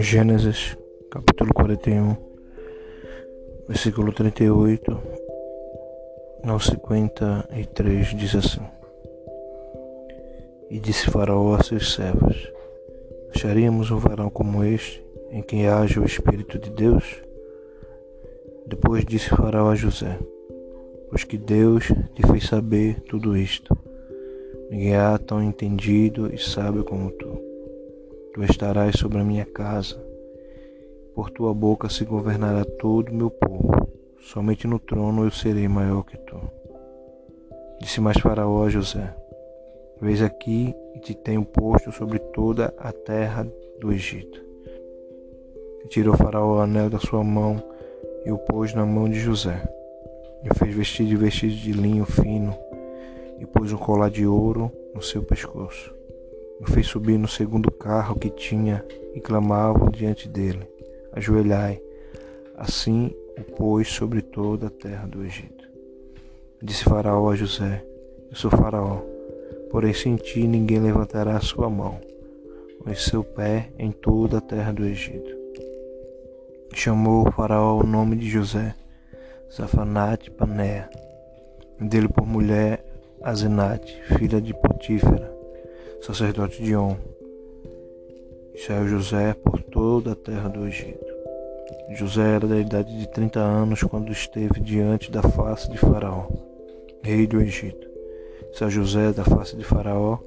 Gênesis, capítulo 41, versículo 38 ao 53, diz assim: E disse Faraó a seus servos: Acharíamos um varão como este, em quem haja o Espírito de Deus? Depois disse Faraó a José: Pois que Deus te fez saber tudo isto. Ninguém há tão entendido e sábio como tu. Tu estarás sobre a minha casa, por tua boca se governará todo o meu povo. Somente no trono eu serei maior que tu. Disse mais Faraó a José: Vês aqui e te tenho posto sobre toda a terra do Egito. E tirou Faraó o anel da sua mão e o pôs na mão de José. E o fez vestir de vestido de linho fino e pôs um colar de ouro no seu pescoço o fez subir no segundo carro que tinha e clamavam diante dele: Ajoelhai. Assim o pôs sobre toda a terra do Egito. Disse Faraó a José: Eu sou Faraó, porém sem ti ninguém levantará a sua mão, ou seu pé em toda a terra do Egito. Chamou Faraó o nome de José, Zafanate Panea, dele por mulher Azenate, filha de Potífera sacerdote de On. E saiu José por toda a terra do Egito. José era da idade de 30 anos quando esteve diante da face de Faraó, rei do Egito. Saiu José da face de Faraó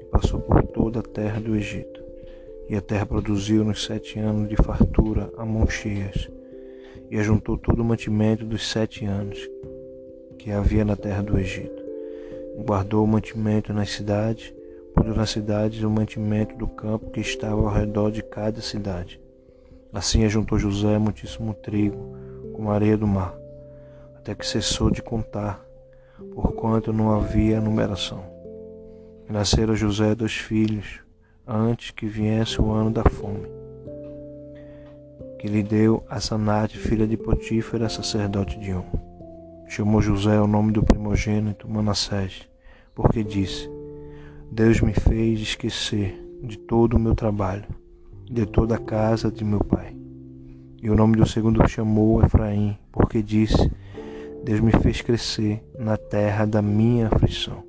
e passou por toda a terra do Egito. E a terra produziu nos sete anos de fartura a mãos cheias, e ajuntou todo o mantimento dos sete anos que havia na terra do Egito. Guardou o mantimento nas cidades pôs nas cidades o mantimento do campo que estava ao redor de cada cidade. Assim ajuntou José muitíssimo trigo, como a areia do mar, até que cessou de contar, porquanto não havia numeração. E nasceram José dois filhos, antes que viesse o ano da fome, que lhe deu a Sanate, filha de Potífera, sacerdote de On. Chamou José o nome do primogênito Manassés, porque disse: Deus me fez esquecer de todo o meu trabalho, de toda a casa de meu pai. E o nome do segundo chamou Efraim, porque disse: Deus me fez crescer na terra da minha aflição.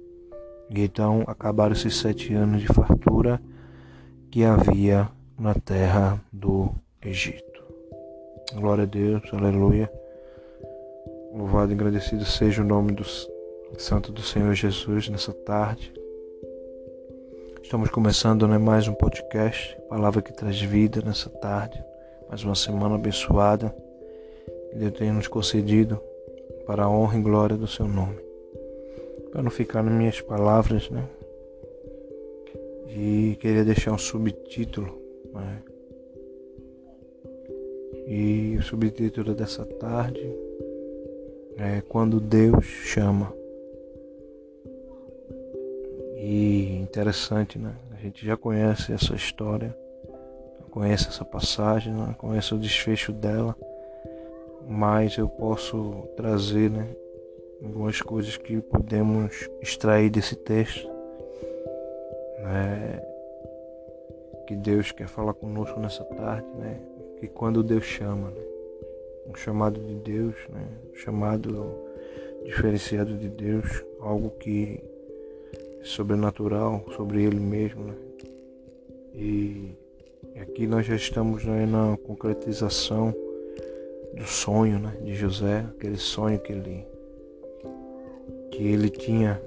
E então acabaram-se sete anos de fartura que havia na terra do Egito. Glória a Deus, aleluia. Louvado e agradecido seja o nome do Santo do Senhor Jesus nessa tarde. Estamos começando né, mais um podcast, palavra que traz vida nessa tarde, mais uma semana abençoada que Deus tem nos concedido para a honra e glória do seu nome. Para não ficar nas minhas palavras, né? E queria deixar um subtítulo, né? E o subtítulo dessa tarde é Quando Deus chama. E interessante, né? A gente já conhece essa história, conhece essa passagem, né? conhece o desfecho dela, mas eu posso trazer, né? Algumas coisas que podemos extrair desse texto, né? Que Deus quer falar conosco nessa tarde, né? Que quando Deus chama, né? Um chamado de Deus, né? um chamado diferenciado de Deus, algo que sobrenatural sobre ele mesmo. Né? E aqui nós já estamos né, na concretização do sonho né, de José, aquele sonho que ele, que ele tinha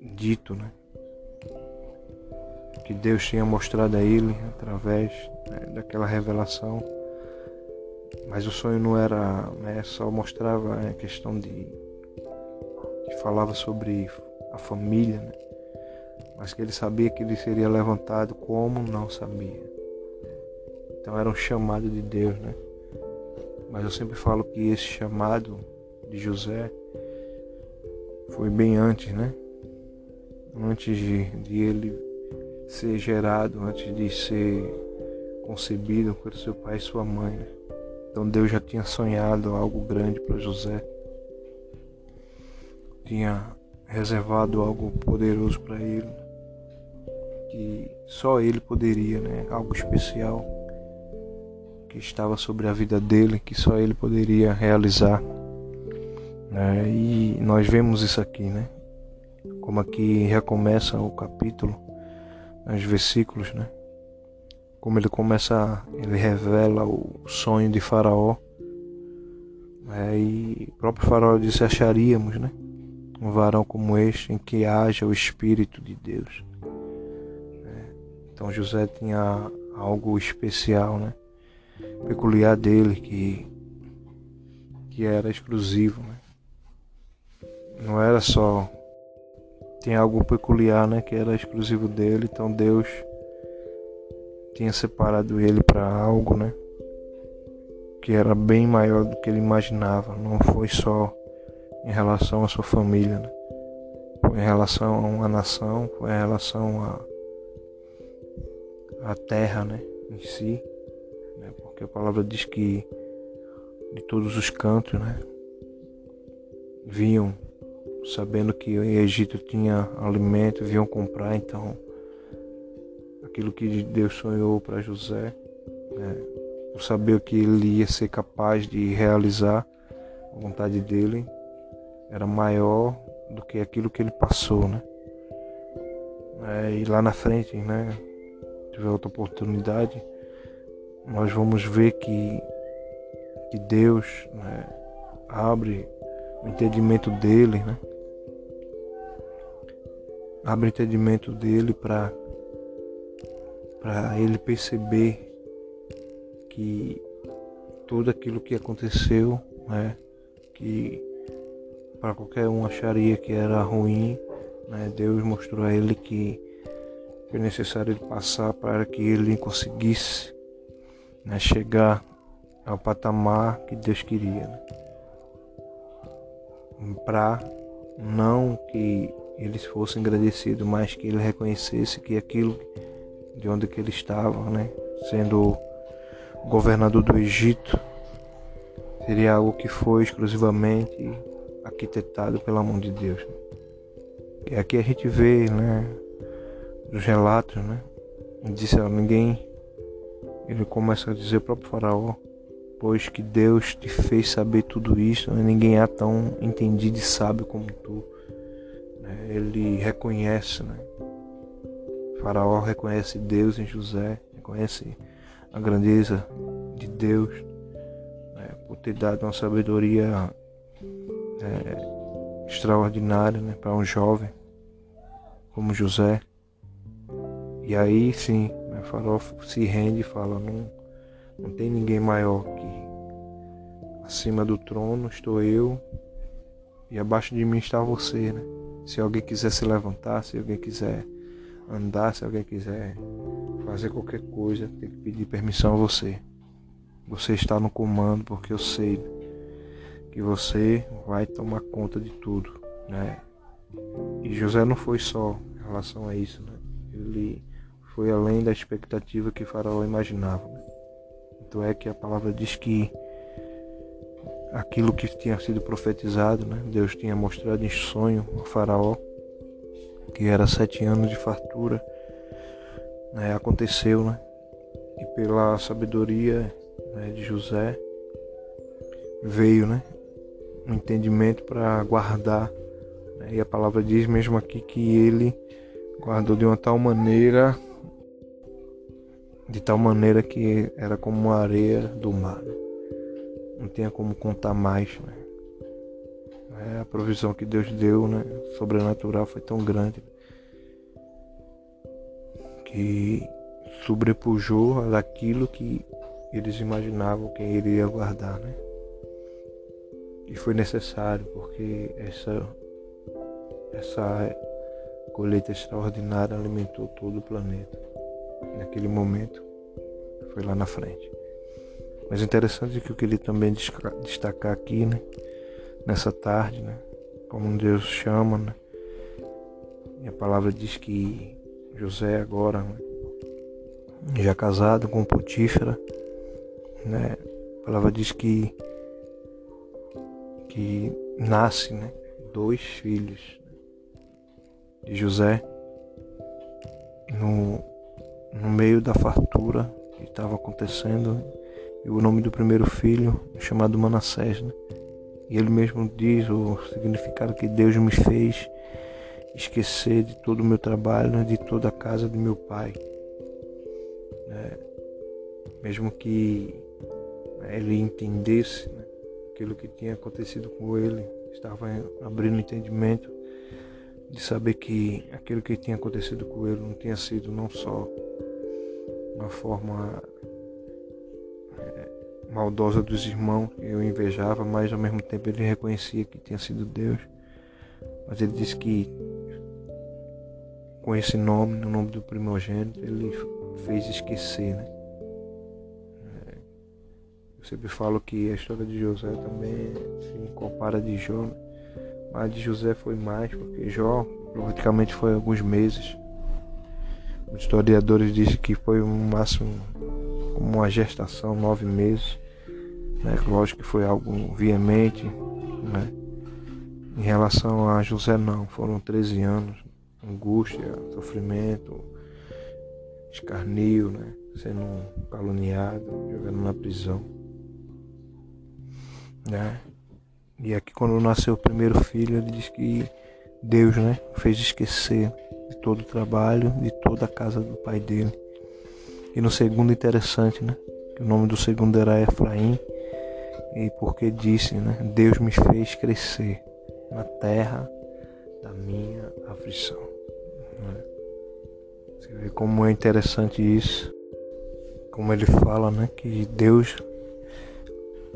dito, né? que Deus tinha mostrado a ele através né, daquela revelação. Mas o sonho não era, né, só mostrava a questão de falava sobre a família, né? mas que ele sabia que ele seria levantado como não sabia. Então era um chamado de Deus, né? Mas eu sempre falo que esse chamado de José foi bem antes, né? Antes de, de ele ser gerado, antes de ser concebido por seu pai e sua mãe. Né? Então Deus já tinha sonhado algo grande para José tinha reservado algo poderoso para ele, que só ele poderia, né? Algo especial que estava sobre a vida dele, que só ele poderia realizar. Né? E nós vemos isso aqui, né? Como aqui recomeça o capítulo, os versículos, né? Como ele começa, ele revela o sonho de Faraó. Né? E o próprio Faraó disse: acharíamos, né? Um varão como este em que haja o Espírito de Deus. Né? Então José tinha algo especial, né? Peculiar dele que que era exclusivo, né? Não era só tem algo peculiar, né, que era exclusivo dele, então Deus tinha separado ele para algo, né, que era bem maior do que ele imaginava. Não foi só em relação à sua família, né? foi em relação a uma nação, foi em relação a a terra, né, em si, né, porque a palavra diz que de todos os cantos, né, vinham sabendo que o Egito tinha alimento, vinham comprar, então aquilo que Deus sonhou para José, né, saber que ele ia ser capaz de realizar a vontade dele, era maior do que aquilo que ele passou, né? É, e lá na frente, né, tiver outra oportunidade, nós vamos ver que, que Deus né, abre o entendimento dele, né? abre o entendimento dele para para ele perceber que tudo aquilo que aconteceu, né, que para qualquer um acharia que era ruim, né, Deus mostrou a ele que foi necessário ele passar para que ele conseguisse né, chegar ao patamar que Deus queria. Né? Para não que eles fossem agradecidos, mas que ele reconhecesse que aquilo de onde que ele estava, né, sendo governador do Egito, seria algo que foi exclusivamente arquitetado pela mão de Deus. E aqui a gente vê, né, os relatos, né, disse a ninguém, ele começa a dizer o próprio faraó, pois que Deus te fez saber tudo isso, né, ninguém é tão entendido e sábio como tu ele reconhece, né? Faraó reconhece Deus em José, reconhece a grandeza de Deus né? por ter dado uma sabedoria é, extraordinária né? para um jovem como José. E aí sim, né? faraó se rende e fala, não, não tem ninguém maior que acima do trono estou eu e abaixo de mim está você, né? Se alguém quiser se levantar, se alguém quiser andar, se alguém quiser fazer qualquer coisa, tem que pedir permissão a você. Você está no comando porque eu sei que você vai tomar conta de tudo, né? E José não foi só em relação a isso, né? Ele foi além da expectativa que Faraó imaginava. Né? Então é que a palavra diz que aquilo que tinha sido profetizado, né? Deus tinha mostrado em sonho ao faraó, que era sete anos de fartura, né? aconteceu, né? E pela sabedoria né, de José veio, né? Um entendimento para guardar. Né? E a palavra diz mesmo aqui que ele guardou de uma tal maneira, de tal maneira que era como uma areia do mar. Né? não tenha como contar mais. Né? É, a provisão que Deus deu, né, sobrenatural, foi tão grande que sobrepujou daquilo que eles imaginavam que ele iria guardar, né? E foi necessário porque essa essa colheita extraordinária alimentou todo o planeta. Naquele momento, foi lá na frente. Mas interessante que eu queria também destacar aqui, né? Nessa tarde, né? Como Deus chama, né? E a palavra diz que José agora, né? já casado com Potífera, né? A palavra diz que que nasce, né? Dois filhos. de José no, no meio da fartura que estava acontecendo e o nome do primeiro filho chamado Manassés, né? E ele mesmo diz o significado que Deus me fez esquecer de todo o meu trabalho, de toda a casa de meu pai. Né? Mesmo que né, ele entendesse né, aquilo que tinha acontecido com ele, estava abrindo entendimento de saber que aquilo que tinha acontecido com ele não tinha sido não só uma forma maldosa dos irmãos que eu invejava, mas ao mesmo tempo ele reconhecia que tinha sido Deus. Mas ele disse que com esse nome, no nome do primogênito, ele fez esquecer, né? Eu sempre falo que a história de José também se compara de Jó, né? mas de José foi mais, porque Jó praticamente foi alguns meses. Os historiadores dizem que foi um máximo como uma gestação, nove meses. Né? Lógico que foi algo veemente. Né? Em relação a José não, foram 13 anos. Angústia, sofrimento, escarnio, né? sendo caluniado, jogando na prisão. Né? E aqui quando nasceu o primeiro filho, ele diz que Deus né, fez esquecer de todo o trabalho, de toda a casa do pai dele. E no segundo, interessante, né? Que o nome do segundo era Efraim. E porque disse, né? Deus me fez crescer na terra da minha aflição. Né? Você vê como é interessante isso. Como ele fala, né? Que Deus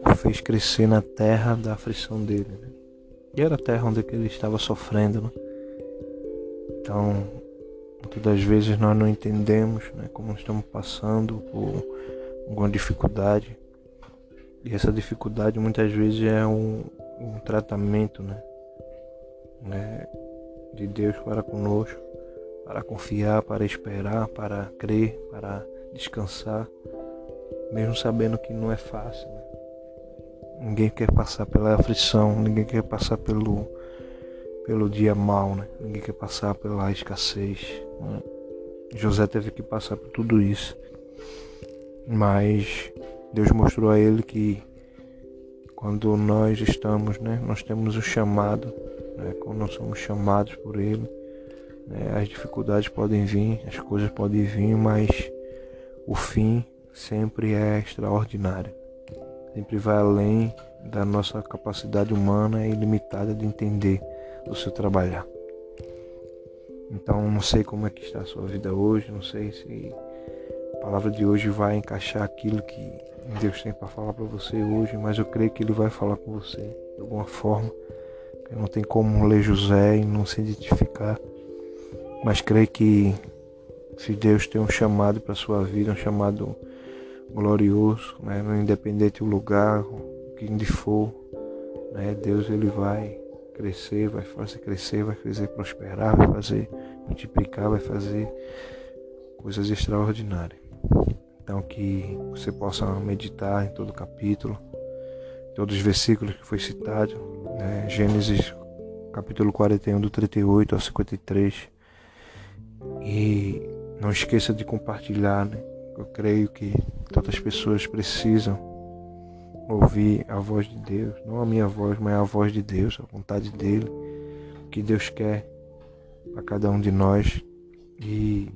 o fez crescer na terra da aflição dele. Né? E era a terra onde ele estava sofrendo. Né? Então, muitas das vezes nós não entendemos né, como estamos passando por alguma dificuldade. E essa dificuldade muitas vezes é um, um tratamento né, né, de Deus para conosco, para confiar, para esperar, para crer, para descansar, mesmo sabendo que não é fácil. Né? Ninguém quer passar pela aflição, ninguém quer passar pelo, pelo dia mal, né? ninguém quer passar pela escassez. Né? José teve que passar por tudo isso. Mas Deus mostrou a ele que quando nós estamos, né, nós temos o chamado, né, quando nós somos chamados por Ele, né, as dificuldades podem vir, as coisas podem vir, mas o fim sempre é extraordinário sempre vai além da nossa capacidade humana ilimitada de entender o seu trabalhar. Então, não sei como é que está a sua vida hoje, não sei se a palavra de hoje vai encaixar aquilo que Deus tem para falar para você hoje, mas eu creio que Ele vai falar com você de alguma forma. Não tem como ler José e não se identificar, mas creio que se Deus tem um chamado para sua vida, um chamado glorioso, né? independente do lugar, onde for, né? Deus ele vai crescer, vai fazer crescer, vai fazer prosperar, vai fazer multiplicar, vai fazer coisas extraordinárias. Então que você possa meditar em todo o capítulo, todos os versículos que foi citado, né? Gênesis capítulo 41 do 38 ao 53. E não esqueça de compartilhar, né? Eu creio que tantas pessoas precisam ouvir a voz de Deus, não a minha voz, mas a voz de Deus, a vontade dele, o que Deus quer a cada um de nós e,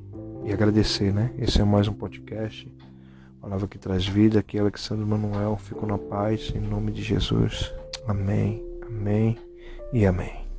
e agradecer, né? Esse é mais um podcast, palavra que traz vida, aqui é Alexandre Manuel, fico na paz, em nome de Jesus. Amém, amém e amém.